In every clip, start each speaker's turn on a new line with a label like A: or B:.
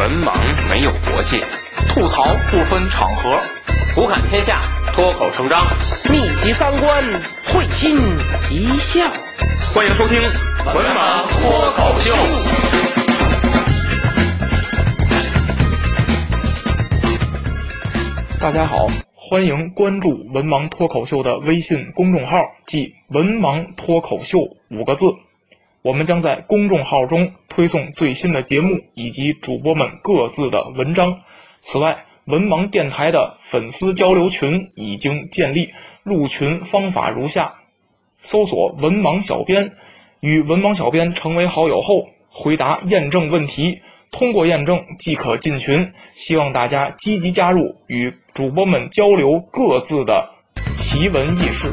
A: 文盲没有国界，
B: 吐槽不分场合，
A: 胡侃天下，脱口成章，
C: 逆袭三观，会心一笑。
A: 欢迎收听《文盲脱口秀》。
D: 大家好，欢迎关注“文盲脱口秀”的微信公众号，即“文盲脱口秀”五个字。我们将在公众号中推送最新的节目以及主播们各自的文章。此外，文盲电台的粉丝交流群已经建立，入群方法如下：搜索“文盲小编”，与文盲小编成为好友后，回答验证问题，通过验证即可进群。希望大家积极加入，与主播们交流各自的奇闻异事。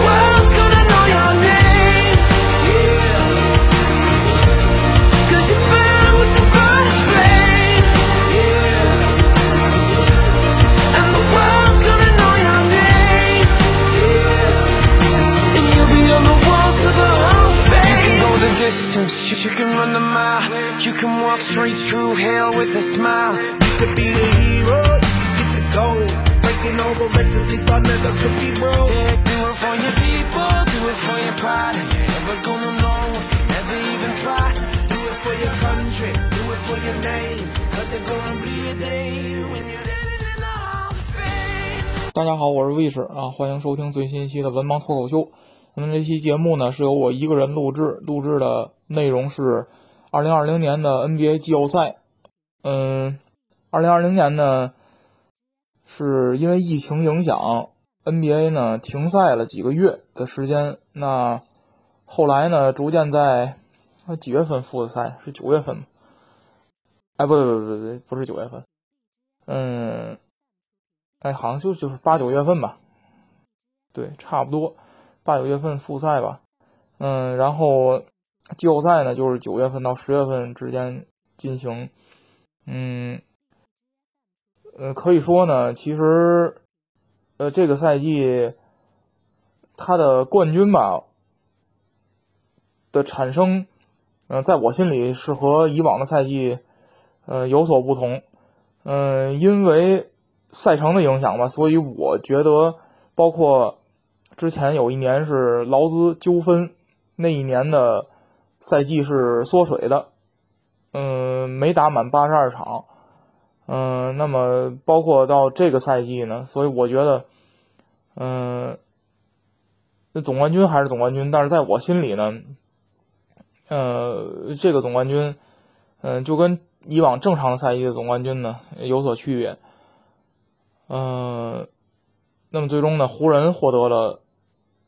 E: you, you can run the mile. You can walk straight through hell with a smile.
F: You could be the hero, you can get the gold. Breaking all the records they thought never could be broke.
E: Yeah, do it for your people, do it for your pride. And you're never gonna know if you never even try.
F: Do it for your country, do it for your name.
E: Cause there's gonna be a day when you're standing in the Hall of Fame.
D: 大家好，我是卫士啊，欢迎收听最新一期的文盲脱口秀。 那么这期节目呢，是由我一个人录制，录制的内容是二零二零年的 NBA 季后赛。嗯，二零二零年呢，是因为疫情影响，NBA 呢停赛了几个月的时间。那后来呢，逐渐在几月份复的赛？是九月份吗？哎，不对不对不对不对，不是九月份。嗯，哎，好像就就是八九月份吧，对，差不多八九月份复赛吧。嗯，然后季后赛呢，就是九月份到十月份之间进行。嗯，呃，可以说呢，其实，呃，这个赛季它的冠军吧的产生，呃，在我心里是和以往的赛季，呃，有所不同。嗯，因为赛程的影响吧，所以我觉得，包括之前有一年是劳资纠纷，那一年的赛季是缩水的，嗯，没打满八十二场，嗯，那么包括到这个赛季呢，所以我觉得，嗯，那总冠军还是总冠军，但是在我心里呢，呃，这个总冠军，嗯，就跟以往正常的赛季的总冠军呢有所区别。嗯，那么最终呢，湖人获得了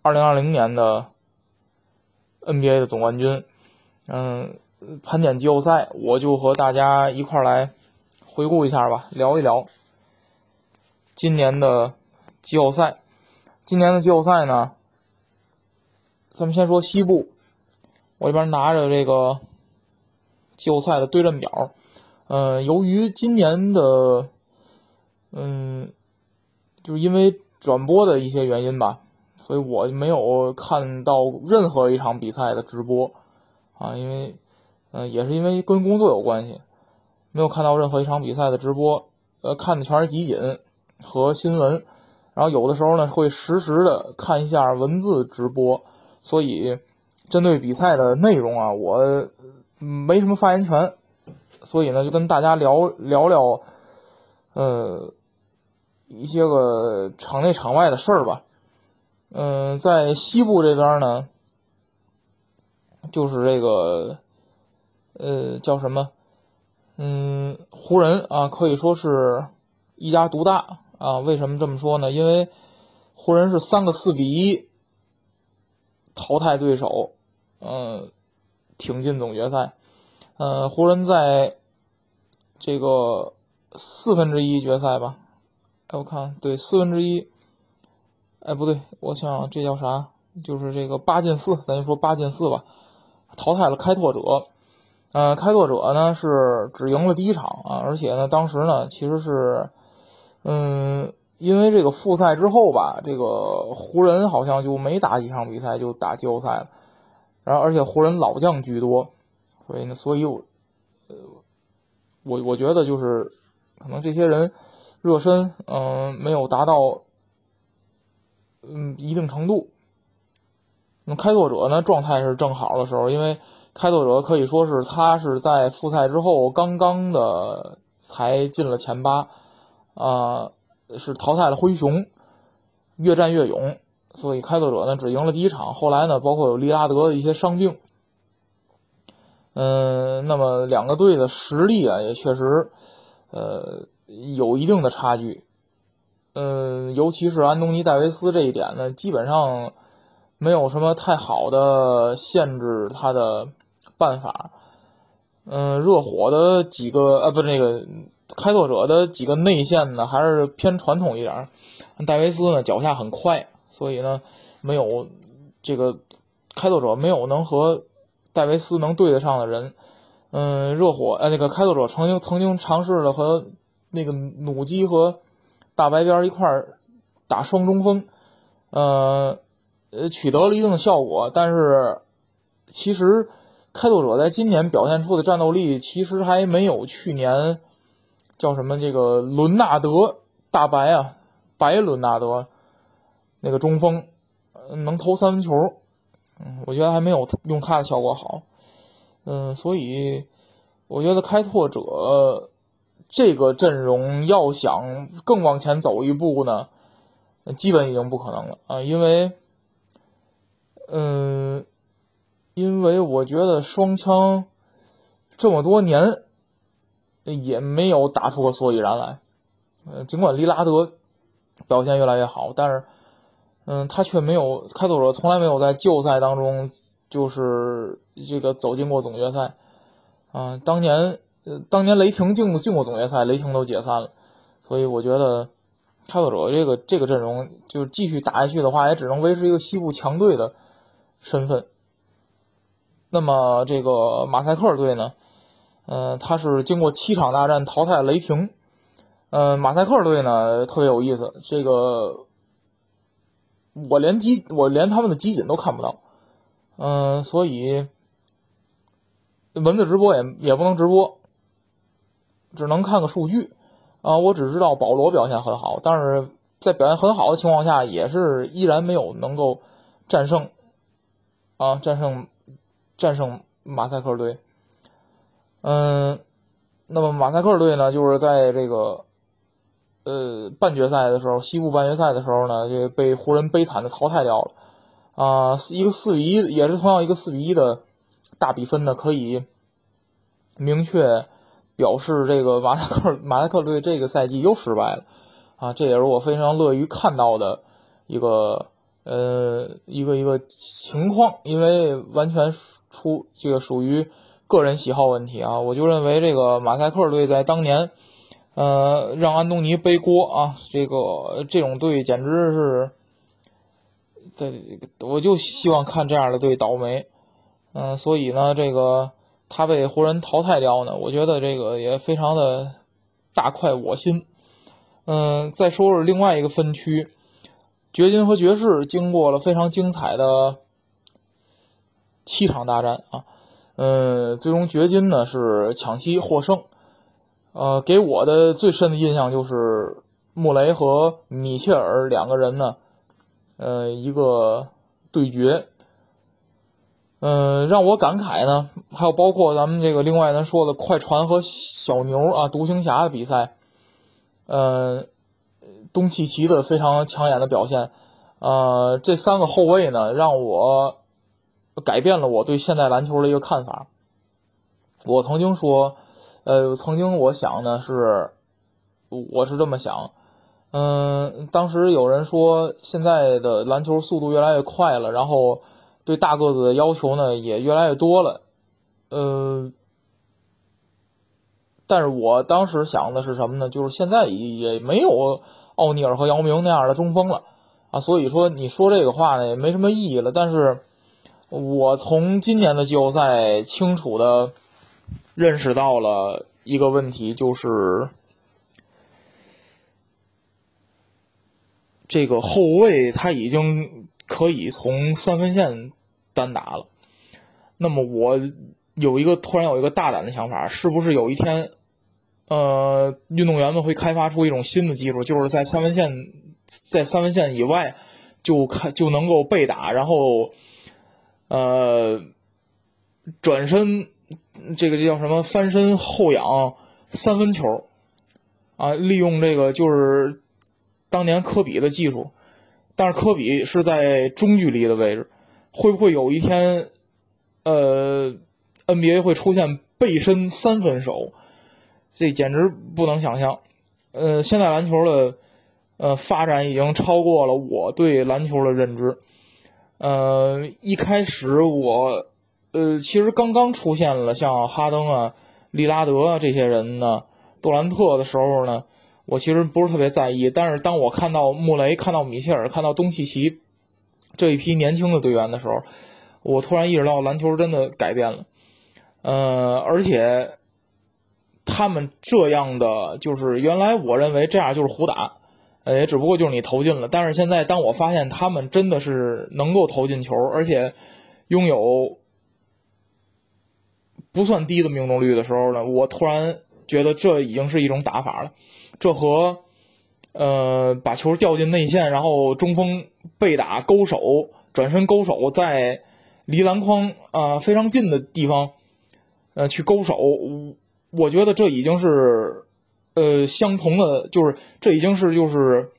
D: 二零二零年的 NBA 的总冠军。嗯，盘点季后赛，我就和大家一块来回顾一下吧，聊一聊今年的季后赛。今年的季后赛呢，咱们先说西部，我这边拿着这个季后赛的对阵表。呃，由于今年的，嗯，就是因为转播的一些原因吧，所以我没有看到任何一场比赛的直播啊，因为，呃，也是因为跟工作有关系，没有看到任何一场比赛的直播，呃，看的全是集锦和新闻，然后有的时候呢会实时的看一下文字直播，所以针对比赛的内容啊，我没什么发言权，所以呢就跟大家聊聊聊，呃，一些个场内场外的事儿吧。嗯，在西部这边呢，就是这个，呃，叫什么？嗯，湖人啊，可以说是一家独大啊。为什么这么说呢？因为湖人是三个四比一淘汰对手，嗯，挺进总决赛。呃，湖人在这个四分之一决赛吧？哎，我看对四分之一。哎，不对，我想这叫啥？就是这个八进四，咱就说八进四吧。淘汰了开拓者，呃，开拓者呢是只赢了第一场啊，而且呢，当时呢其实是，嗯，因为这个复赛之后吧，这个湖人好像就没打几场比赛就打季后赛了，然后而且湖人老将居多，所以呢，所以我，呃，我我觉得就是可能这些人热身，嗯，没有达到。嗯，一定程度。那开拓者呢，状态是正好的时候，因为开拓者可以说是他是在复赛之后刚刚的才进了前八，啊，是淘汰了灰熊，越战越勇，所以开拓者呢只赢了第一场。后来呢，包括有利拉德的一些伤病，嗯，那么两个队的实力啊也确实，呃，有一定的差距。嗯，尤其是安东尼·戴维斯这一点呢，基本上没有什么太好的限制他的办法。嗯，热火的几个呃，不那个开拓者的几个内线呢，还是偏传统一点。戴维斯呢，脚下很快，所以呢，没有这个开拓者没有能和戴维斯能对得上的人。嗯，热火呃，那个开拓者曾经曾经尝试了和那个努基和。大白边一块儿打双中锋，呃，呃，取得了一定的效果。但是，其实开拓者在今年表现出的战斗力，其实还没有去年叫什么这个伦纳德大白啊，白伦纳德那个中锋能投三分球。嗯，我觉得还没有用他的效果好。嗯，所以我觉得开拓者。这个阵容要想更往前走一步呢，基本已经不可能了啊！因为，嗯，因为我觉得双枪这么多年也没有打出个所以然来。呃，尽管利拉德表现越来越好，但是，嗯，他却没有开拓者从来没有在旧赛当中就是这个走进过总决赛啊！当年。呃，当年雷霆进过进过总决赛，雷霆都解散了，所以我觉得开拓者这个这个阵容就继续打下去的话，也只能维持一个西部强队的身份。那么这个马赛克队呢，呃，他是经过七场大战淘汰雷霆。呃，马赛克队呢特别有意思，这个我连集我连他们的集锦都看不到，嗯，所以文字直播也也不能直播。只能看个数据，啊，我只知道保罗表现很好，但是在表现很好的情况下，也是依然没有能够战胜，啊，战胜战胜马赛克队。嗯，那么马赛克队呢，就是在这个呃半决赛的时候，西部半决赛的时候呢，就被湖人悲惨的淘汰掉了，啊，一个四比一，也是同样一个四比一的大比分呢，可以明确。表示这个马赛克 马赛克队这个赛季又失败了，啊，这也是我非常乐于看到的一个呃一个一个情况，因为完全出这个属于个人喜好问题啊，我就认为这个马赛克队在当年，呃，让安东尼背锅啊，这个这种队简直是，在我就希望看这样的队倒霉，嗯，所以呢，这个。他被湖人淘汰掉呢，我觉得这个也非常的大快我心。嗯，再说说另外一个分区，掘金和爵士经过了非常精彩的七场大战啊，嗯，最终掘金呢是抢七获胜。呃，给我的最深的印象就是穆雷和米切尔两个人呢，呃，一个对决。嗯，让我感慨呢，还有包括咱们这个另外咱说的快船和小牛啊，独行侠的比赛，呃，东契奇的非常抢眼的表现。呃，这三个后卫呢，让我改变了我对现代篮球的一个看法。我曾经说，呃，曾经我想呢是，我是这么想，嗯，当时有人说现在的篮球速度越来越快了，然后对大个子的要求呢也越来越多了，呃，但是我当时想的是什么呢？就是现在也没有奥尼尔和姚明那样的中锋了。啊，所以说你说这个话呢也没什么意义了。但是，我从今年的季后赛清楚的认识到了一个问题，就是这个后卫他已经可以从三分线单打了。那么我有一个突然有一个大胆的想法，是不是有一天，呃，运动员们会开发出一种新的技术，就是在三分线。在三分线以外，就开就能够被打，然后，呃，转身，这个叫什么？翻身后仰三分球，啊，利用这个就是当年科比的技术，但是科比是在中距离的位置，会不会有一天，呃，NBA 会出现背身三分手？这简直不能想象。呃，现在篮球的。呃，发展已经超过了我对篮球的认知。呃，一开始我，呃，其实刚刚出现了像哈登啊、利拉德啊这些人呢，杜兰特的时候呢，我其实不是特别在意。但是当我看到穆雷、看到米切尔、看到东契奇这一批年轻的队员的时候，我突然意识到篮球真的改变了。呃，而且他们这样的，就是原来我认为这样就是胡打。呃，也只不过就是你投进了，但是现在当我发现他们真的是能够投进球，而且拥有不算低的命中率的时候呢，我突然觉得这已经是一种打法了。这和呃把球掉进内线，然后中锋被打勾手，转身勾手，在离篮筐啊非常近的地方呃去勾手，我觉得这已经是。呃，相同的就是这已经是就是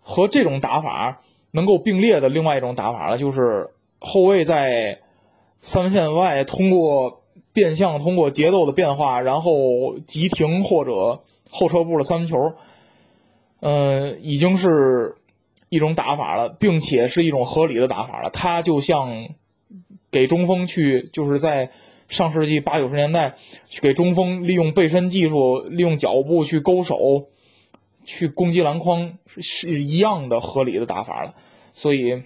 D: 和这种打法能够并列的另外一种打法了，就是后卫在三分线外通过变向、通过节奏的变化，然后急停或者后撤步的三分球，呃，已经是一种打法了，并且是一种合理的打法了。它就像给中锋去就是在。上世纪八九十年代，去给中锋利用背身技术，利用脚步去勾手，去攻击篮筐，是一样的合理的打法了。所以，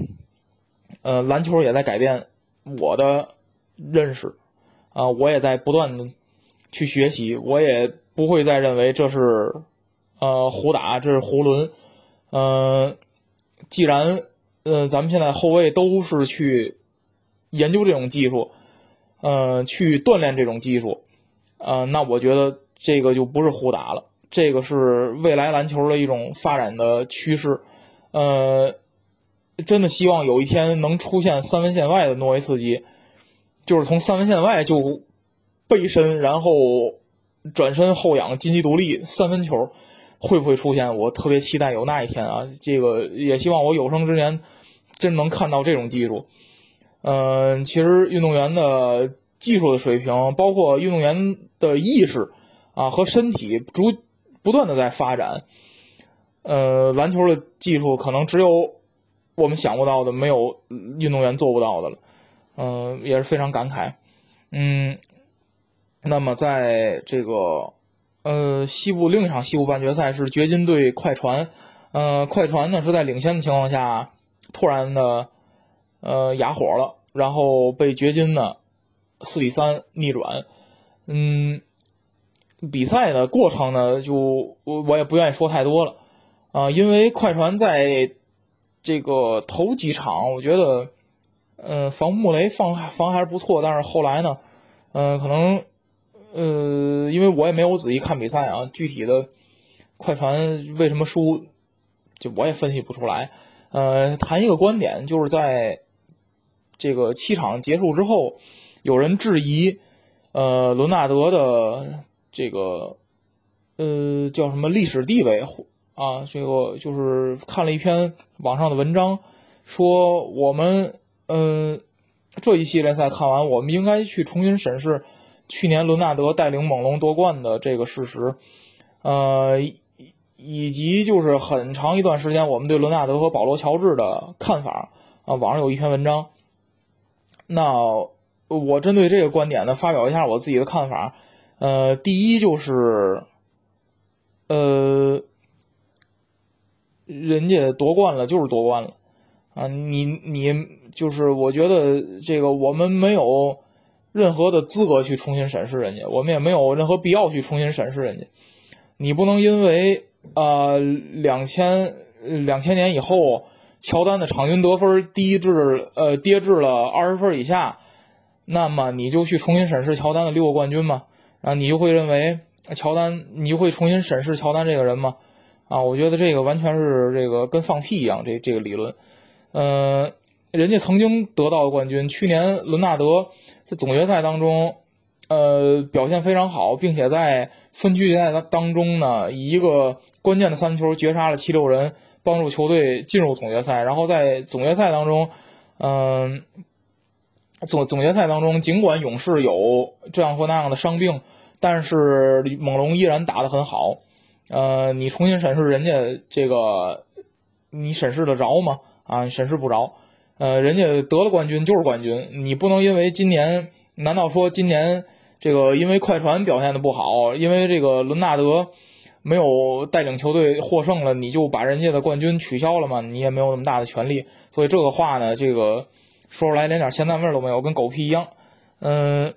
D: 呃，篮球也在改变我的认识，啊，我也在不断的去学习，我也不会再认为这是呃胡打，这是胡抡。嗯，既然呃咱们现在后卫都是去研究这种技术。呃，去锻炼这种技术，呃，那我觉得这个就不是胡打了，这个是未来篮球的一种发展的趋势。呃，真的希望有一天能出现三分线外的诺维茨基，就是从三分线外就背身，然后转身后仰金鸡独立三分球，会不会出现？我特别期待有那一天啊！这个也希望我有生之年真能看到这种技术。嗯，其实运动员的技术的水平，包括运动员的意识啊和身体，逐不断的在发展。呃，篮球的技术可能只有我们想不到的，没有运动员做不到的了。嗯，也是非常感慨。嗯，那么在这个呃西部另一场西部半决赛是掘金对快船，呃，快船呢是在领先的情况下突然的。呃，哑火了，然后被掘金呢四比三逆转。嗯，比赛的过程呢，就我我也不愿意说太多了啊，因为快船在这个头几场，我觉得，呃，防穆雷防防还是不错，但是后来呢，嗯，可能，为我也没有仔细看比赛啊，具体的快船为什么输，就我也分析不出来。呃，谈一个观点，就是在。这个七场结束之后，有人质疑，呃，伦纳德的这个，呃，叫什么历史地位，啊，这个就是看了一篇网上的文章，说我们嗯这一系列赛看完，我们应该去重新审视去年伦纳德带领猛龙夺冠的这个事实，呃，以及就是很长一段时间我们对伦纳德和保罗乔治的看法啊，网上有一篇文章，那我针对这个观点呢，发表一下我自己的看法，呃，第一就是，呃。人家夺冠了就是夺冠了，啊，你你就是我觉得这个我们没有任何的资格去重新审视人家，我们也没有任何必要去重新审视人家。你不能因为呃两千两千年以后乔丹的场均得分低至呃跌至了二十分以下，那么你就去重新审视乔丹的六个冠军吗？啊，你就会认为乔丹，你就会重新审视乔丹这个人吗？啊，我觉得这个完全是这个跟放屁一样，这这个理论，呃，人家曾经得到的冠军，去年伦纳德在总决赛当中，呃，表现非常好，并且在分区决赛当中呢，以一个关键的三球绝杀了七六人，帮助球队进入总决赛。然后在总决赛当中，嗯、总总决赛当中，尽管勇士有这样或那样的伤病，但是猛龙依然打得很好。呃，你重新审视人家这个，你审视得着吗？啊，审视不着。呃，人家得了冠军就是冠军，你不能因为今年，难道说今年这个因为快船表现的不好，因为这个伦纳德没有带领球队获胜了，你就把人家的冠军取消了吗？你也没有那么大的权利。所以这个话呢，这个说出来连点咸淡味都没有，跟狗屁一样。嗯、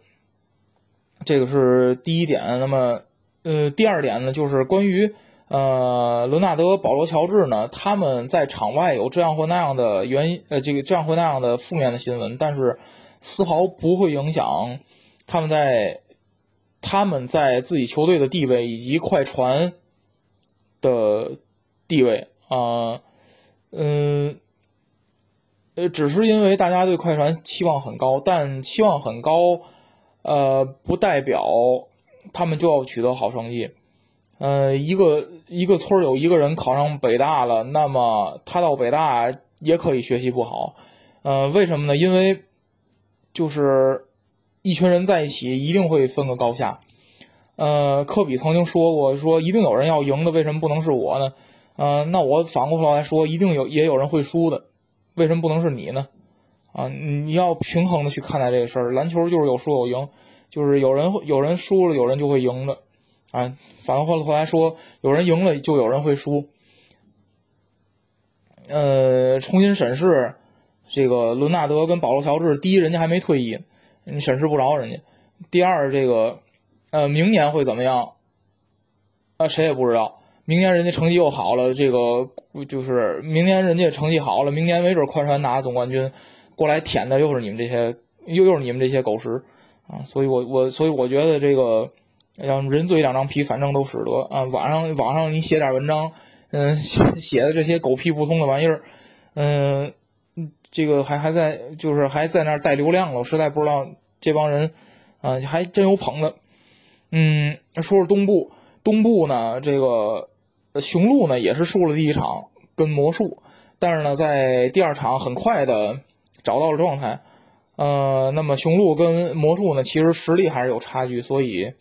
D: 这个是第一点。那么。呃，第二点呢，就是关于呃伦纳德、保罗、乔治呢，他们在场外有这样或那样的原因，呃，这个这样或那样的负面的新闻，但是丝毫不会影响他们在他们在自己球队的地位以及快船的地位啊，嗯、呃，呃，只是因为大家对快船期望很高，但期望很高，呃，不代表。他们就要取得好成绩，呃，一个一个村有一个人考上北大了，那么他到北大也可以学习不好，呃，为什么呢？因为就是一群人在一起一定会分个高下，呃，科比曾经说过，说一定有人要赢的，为什么不能是我呢？呃，那我反过头来说，一定有也有人会输的，为什么不能是你呢？啊，你要平衡的去看待这个事儿，篮球就是有输有赢。就是有人有人输了，有人就会赢的，啊，反过头来说，有人赢了就有人会输。呃，重新审视这个伦纳德跟保罗乔治，第一，人家还没退役，你审视不着人家；第二，这个呃，明年会怎么样？啊，谁也不知道。明年人家成绩又好了，这个就是明年人家成绩好了，明年没准快船拿总冠军，过来舔的又是你们这些，又又是你们这些狗食。啊，所以我我所以我觉得这个，让人嘴两张皮，反正都使得啊。网上网上你写点文章，嗯，写的这些狗屁不通的玩意儿，嗯，这个还还在就是还在那儿带流量了，实在不知道这帮人啊，还真有捧的。嗯，说说东部，东部呢，这个雄鹿呢也是输了第一场跟魔术，但是呢在第二场很快的找到了状态。呃，那么雄鹿跟魔术呢，其实实力还是有差距，所以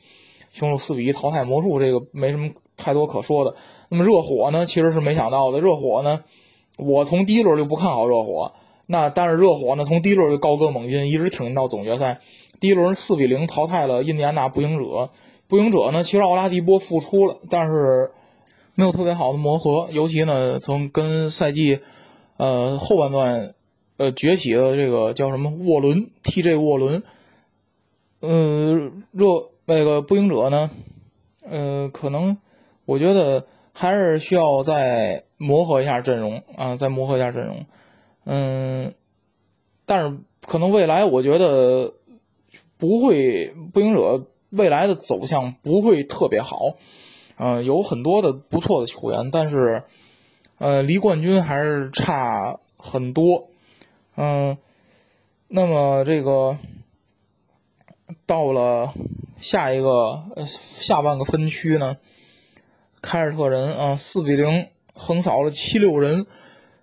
D: 雄鹿四比一淘汰魔术，这个没什么太多可说的。那么热火呢，其实是没想到的，热火呢，我从第一轮就不看好热火，那但是热火呢，从第一轮就高歌猛进，一直挺进到总决赛，第一轮四比零淘汰了印第安纳步行者。步行者呢，其实奥拉迪波复出了，但是没有特别好的磨合，尤其呢，从跟赛季呃后半段。呃，崛起的这个叫什么沃伦 TJ 沃伦，呃，热那个步行者呢，呃，可能我觉得还是需要再磨合一下阵容啊，再磨合一下阵容，嗯，但是可能未来我觉得不会步行者未来的走向不会特别好，呃，有很多的不错的球员，但是呃，离冠军还是差很多。嗯，那么这个到了下一个呃下半个分区呢，凯尔特人啊，四比零横扫了七六人。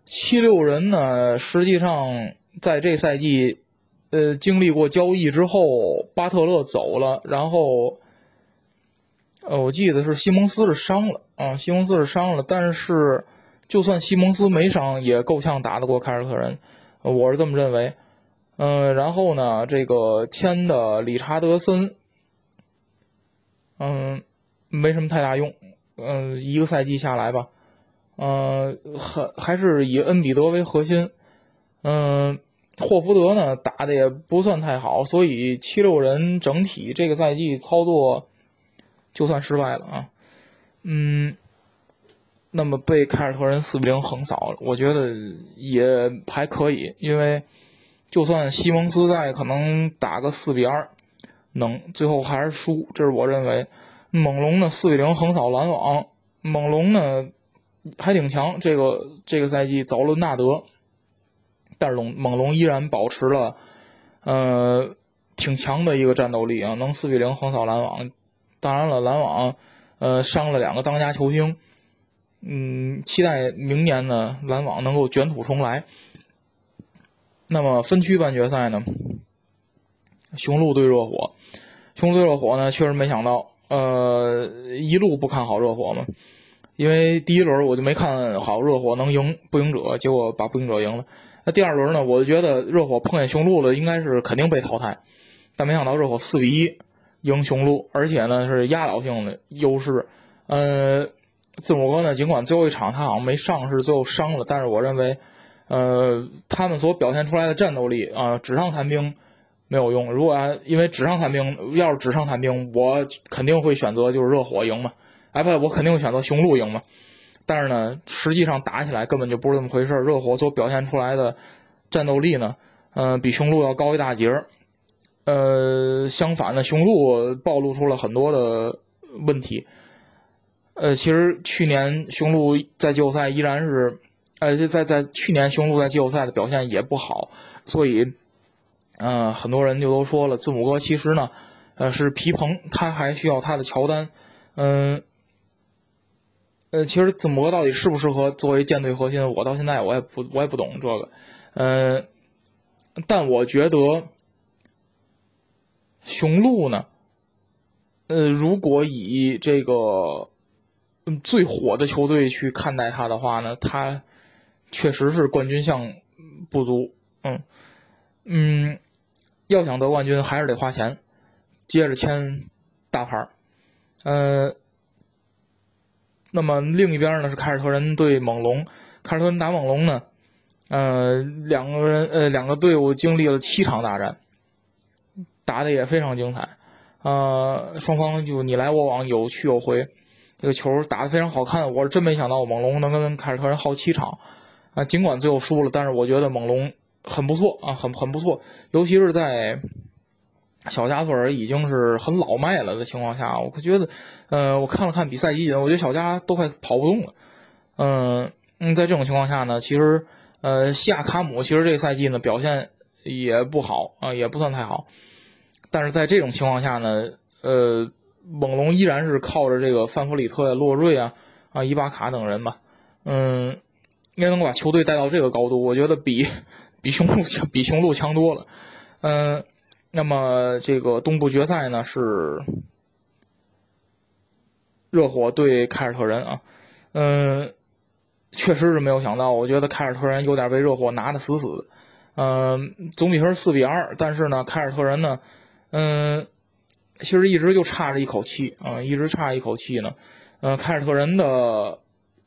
D: 七六人呢，实际上在这赛季，呃，经历过交易之后，巴特勒走了，然后，呃，我记得是西蒙斯是伤了啊，西蒙斯是伤了，但是就算西蒙斯没伤，也够呛打得过凯尔特人，我是这么认为。嗯，然后呢，这个签的理查德森，嗯，没什么太大用，嗯，一个赛季下来吧。嗯，还还是以恩比德为核心，嗯，霍福德呢打的也不算太好，所以七六人整体这个赛季操作就算失败了啊，嗯，那么被凯尔特人四比零横扫了，我觉得也还可以，因为就算西蒙斯在，可能打个四比二，能最后还是输，这是我认为。猛龙呢四比零横扫篮网，猛龙呢。还挺强，这个这个赛季走了纳德，但是龙猛龙依然保持了，呃，挺强的一个战斗力啊，能四比零横扫篮网。当然了，篮网呃伤了两个当家球星，嗯，期待明年呢篮网能够卷土重来。那么分区半决赛呢，雄鹿对热火，雄鹿对热火呢，确实没想到，呃，一路不看好热火嘛。因为第一轮我就没看好热火能赢步行者，结果把步行者赢了。那第二轮呢，我就觉得热火碰见雄鹿了，应该是肯定被淘汰。但没想到热火四比一赢雄鹿，而且呢是压倒性的优势。呃，字母哥呢，尽管最后一场他好像没上，是最后伤了，但是我认为，呃，他们所表现出来的战斗力啊，纸上谈兵没有用。如果因为纸上谈兵，要是纸上谈兵，我肯定会选择就是热火赢嘛。哎不，我肯定会选择雄鹿赢嘛。但是呢，实际上打起来根本就不是这么回事热火所表现出来的战斗力呢，嗯，比雄鹿要高一大截。呃，相反呢，雄鹿暴露出了很多的问题。呃，其实去年雄鹿在季后赛依然是，呃，就在在去年雄鹿在季后赛的表现也不好，所以，嗯，很多人就都说了，字母哥其实呢，呃，是皮蓬，他还需要他的乔丹，嗯。呃，其实字母哥到底适不适合作为舰队核心，我到现在我也不我也不懂这个，嗯，但我觉得雄鹿呢，呃，如果以这个嗯最火的球队去看待他的话呢，他确实是冠军相不足，嗯嗯，要想得冠军还是得花钱，接着签大牌儿，呃。那么另一边呢是凯尔特人对猛龙，凯尔特人打猛龙呢，呃，两个人呃两个队伍经历了七场大战，打的也非常精彩，呃，双方就你来我往，有去有回，这个球打的非常好看，我是真没想到猛龙能跟凯尔特人耗七场，啊，尽管最后输了，但是我觉得猛龙很不错啊，很很不错，尤其是在。小加索尔已经是很老迈了的情况下，我觉得，呃，我看了看比赛集锦，我觉得小加都快跑不动了。嗯嗯，在这种情况下呢，其实，呃，西亚卡姆其实这个赛季呢表现也不好啊，也不算太好。但是在这种情况下呢，呃，猛龙依然是靠着这个范弗里特、洛瑞啊、啊伊巴卡等人吧，嗯，应该能把球队带到这个高度，我觉得比比雄鹿强，比雄鹿强多了。嗯。那么这个东部决赛呢是热火对凯尔特人啊，嗯，确实是没有想到，我觉得凯尔特人有点被热火拿的死死的，嗯，总比分四比二，但是呢，凯尔特人呢，嗯，其实一直就差着一口气啊，一直差一口气呢，嗯，凯尔特人的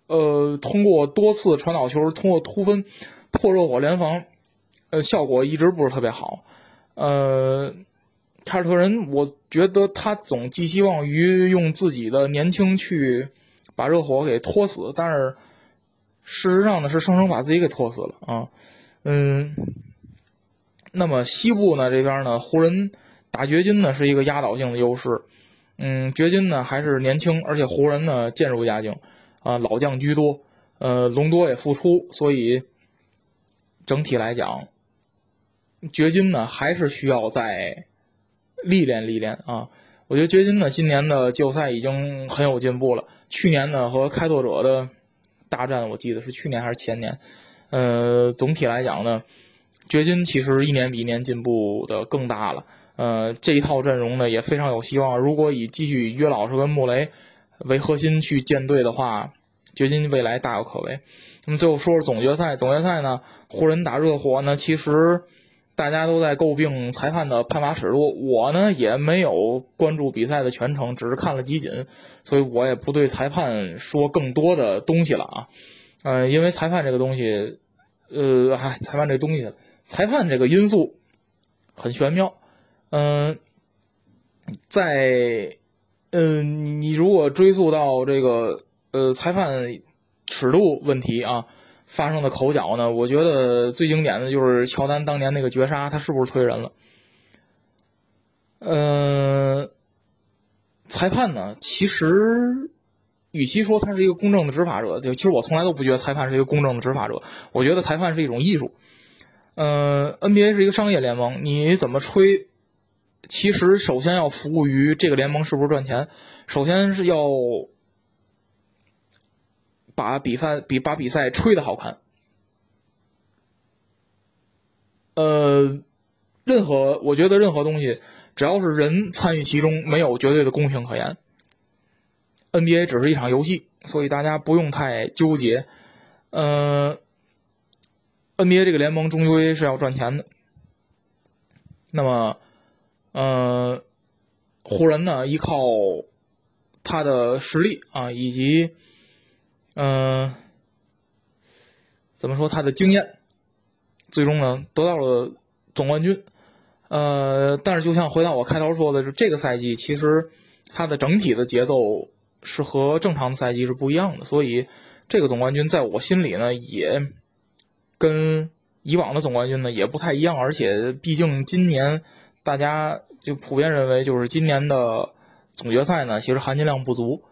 D: 呃，通过多次传导球，通过突分破热火联防，呃，效果一直不是特别好。呃，凯尔特人，我觉得他总寄希望于用自己的年轻去把热火给拖死，但是事实上呢，是生生把自己给拖死了啊。嗯，那么西部呢这边呢，湖人打掘金呢是一个压倒性的优势。嗯，掘金呢还是年轻，而且湖人呢渐入佳境啊，老将居多，呃，隆多也复出，所以整体来讲。掘金呢，还是需要再历练历练啊！我觉得掘金呢，今年的季后赛已经很有进步了。去年呢和开拓者的大战，我记得是去年还是前年。呃，总体来讲呢，掘金其实一年比一年进步的更大了。呃，这一套阵容呢也非常有希望。如果以继续约老师跟穆雷为核心去建队的话，掘金未来大有可为。那么最后说说总决赛，总决赛呢，湖人打热火呢，其实大家都在诟病裁判的判罚尺度。我呢也没有关注比赛的全程，只是看了集锦，所以我也不对裁判说更多的东西了啊。呃，因为裁判这个东西，呃，嗨，裁判这东西，裁判这个因素很玄妙。嗯，在，嗯，你如果追溯到这个，呃，裁判尺度问题啊发生的口角呢，我觉得最经典的就是乔丹当年那个绝杀，他是不是推人了？呃，裁判呢，其实。与其说他是一个公正的执法者，就其实我从来都不觉得裁判是一个公正的执法者。我觉得裁判是一种艺术。呃，NBA 是一个商业联盟，你怎么吹，其实首先要服务于这个联盟是不是赚钱，首先是要把比赛比把比赛吹的好看。呃，任何我觉得任何东西，只要是人参与其中，没有绝对的公平可言。NBA 只是一场游戏，所以大家不用太纠结。呃，NBA 这个联盟终究是要赚钱的。那么，呃，湖人呢，依靠他的实力啊，以及，嗯，怎么说他的经验，最终呢得到了总冠军。呃，但是就像回到我开头说的，就这个赛季其实它的整体的节奏。是和正常的赛季是不一样的，所以这个总冠军在我心里呢，也跟以往的总冠军呢也不太一样。而且，毕竟今年大家就普遍认为，就是今年的总决赛呢，其实含金量不足。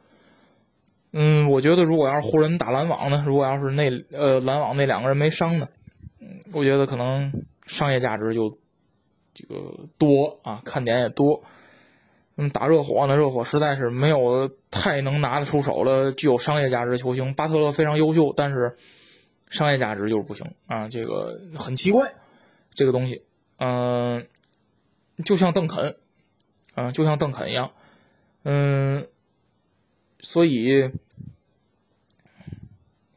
D: 嗯，我觉得如果要是湖人打篮网呢，如果要是那呃篮网那两个人没伤呢，嗯，我觉得可能商业价值就这个多啊，看点也多。嗯，打热火呢？热火实在是没有太能拿得出手的具有商业价值的球星。巴特勒非常优秀，但是商业价值就是不行啊！这个很奇怪，这个东西，嗯，就像邓肯，啊，就像邓肯一样，嗯，所以，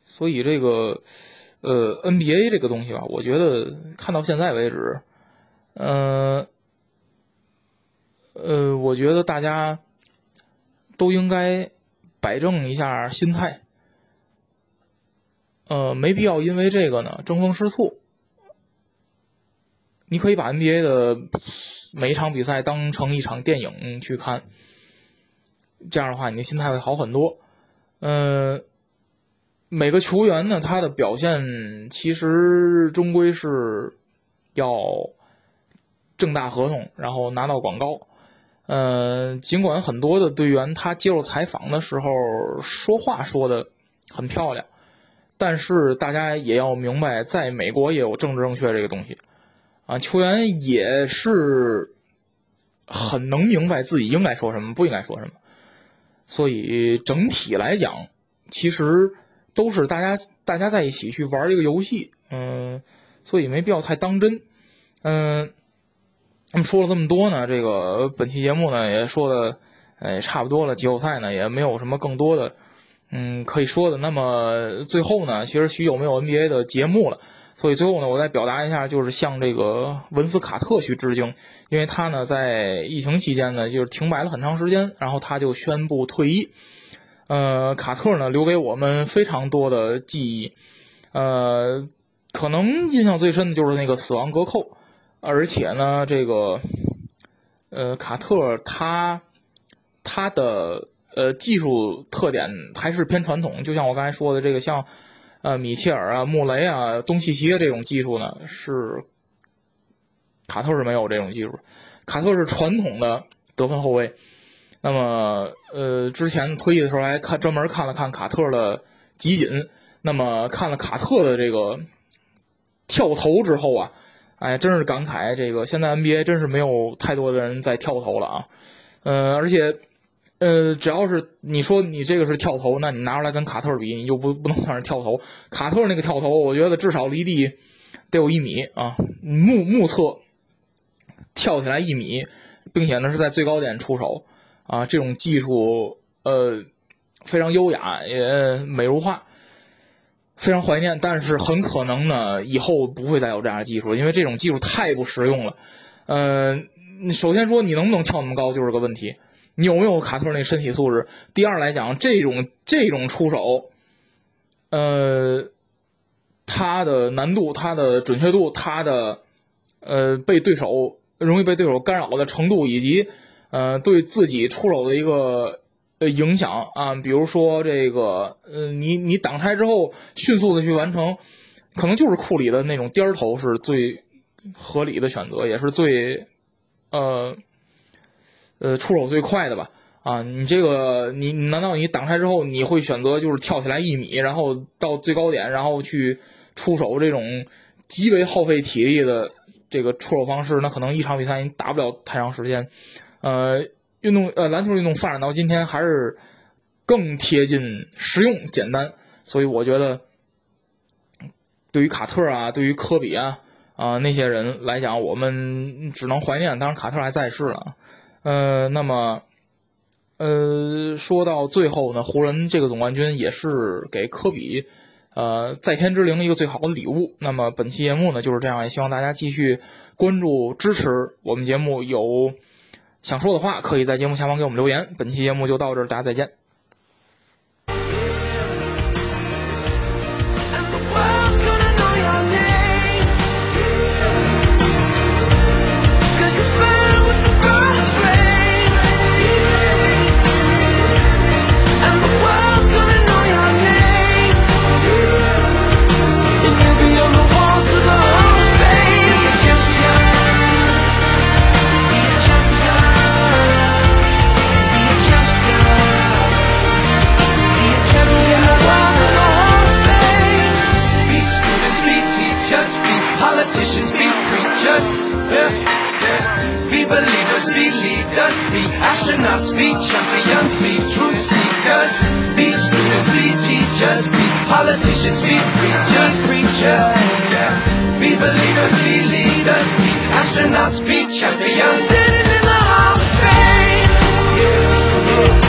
D: 所以这个，呃，NBA 这个东西吧，我觉得看到现在为止，嗯。呃，我觉得大家都应该摆正一下心态，呃，没必要因为这个呢争风吃醋。你可以把 NBA 的每一场比赛当成一场电影去看，这样的话你的心态会好很多。嗯，每个球员呢，他的表现其实终归是要正大合同，然后拿到广告。嗯，尽管很多的队员他接受采访的时候说话说的很漂亮，但是大家也要明白，在美国也有政治正确这个东西，啊，球员也是很能明白自己应该说什么，不应该说什么，所以整体来讲，其实都是大家大家在一起去玩一个游戏，嗯，所以没必要太当真，嗯。那么说了这么多呢，这个本期节目呢也说的，哎，差不多了。季后赛呢也没有什么更多的，嗯，可以说的。那么最后呢，其实许久没有 NBA 的节目了，所以最后呢，我再表达一下，就是向这个文斯卡特去致敬，因为他呢在疫情期间呢就是停摆了很长时间，然后他就宣布退役。呃，卡特呢留给我们非常多的记忆，呃，可能印象最深的就是那个死亡隔扣。而且呢，这个，呃，卡特他他的呃技术特点还是偏传统，就像我刚才说的这个，像呃米切尔啊、穆雷啊、东契奇的这种技术呢，是卡特是没有这种技术。卡特是传统的得分后卫。那么，呃，之前退役的时候还看专门看了看卡特的集锦，那么看了卡特的这个跳投之后啊。哎，真是感慨，这个现在 NBA 真是没有太多的人在跳投了啊，呃，而且呃，只要是你说你这个是跳投，那你拿出来跟卡特比，你就不不能算是跳投。卡特那个跳投，我觉得至少离地得有一米啊，目目测跳起来一米，并且呢是在最高点出手啊，这种技术呃非常优雅，也美如画，非常怀念。但是很可能呢，以后不会再有这样的技术，因为这种技术太不实用了。嗯、首先说你能不能跳那么高就是个问题。你有没有卡特那身体素质？第二来讲，这种这种出手，呃，它的难度、它的准确度、它的呃被对手容易被对手干扰的程度，以及呃对自己出手的一个呃影响啊，比如说这个呃你你挡拆之后迅速的去完成，可能就是库里的那种颠儿头是最合理的选择，也是最呃。呃，出手最快的吧？啊，你这个，你难道你挡开之后，你会选择就是跳起来一米，然后到最高点，然后去出手这种极为耗费体力的这个出手方式？那可能一场比赛你打不了太长时间。呃，运动呃篮球运动发展到今天，还是更贴近实用简单。所以我觉得，对于卡特啊，对于科比啊啊、那些人来讲，我们只能怀念。当然，卡特还在世了。呃，那么，呃，说到最后呢，湖人这个总冠军也是给科比，呃，在天之灵一个最好的礼物。那么本期节目呢就是这样，也希望大家继续关注支持我们节目。有想说的话，可以在节目下方给我们留言。本期节目就到这儿，大家再见。
E: Yeah. Be believers, be leaders, be astronauts, be champions, be truth seekers. Be students, be teachers, be politicians, be preachers, preachers. Be believers, be leaders, be astronauts, be champions. Standing in the Hall of Fame. Yeah, yeah,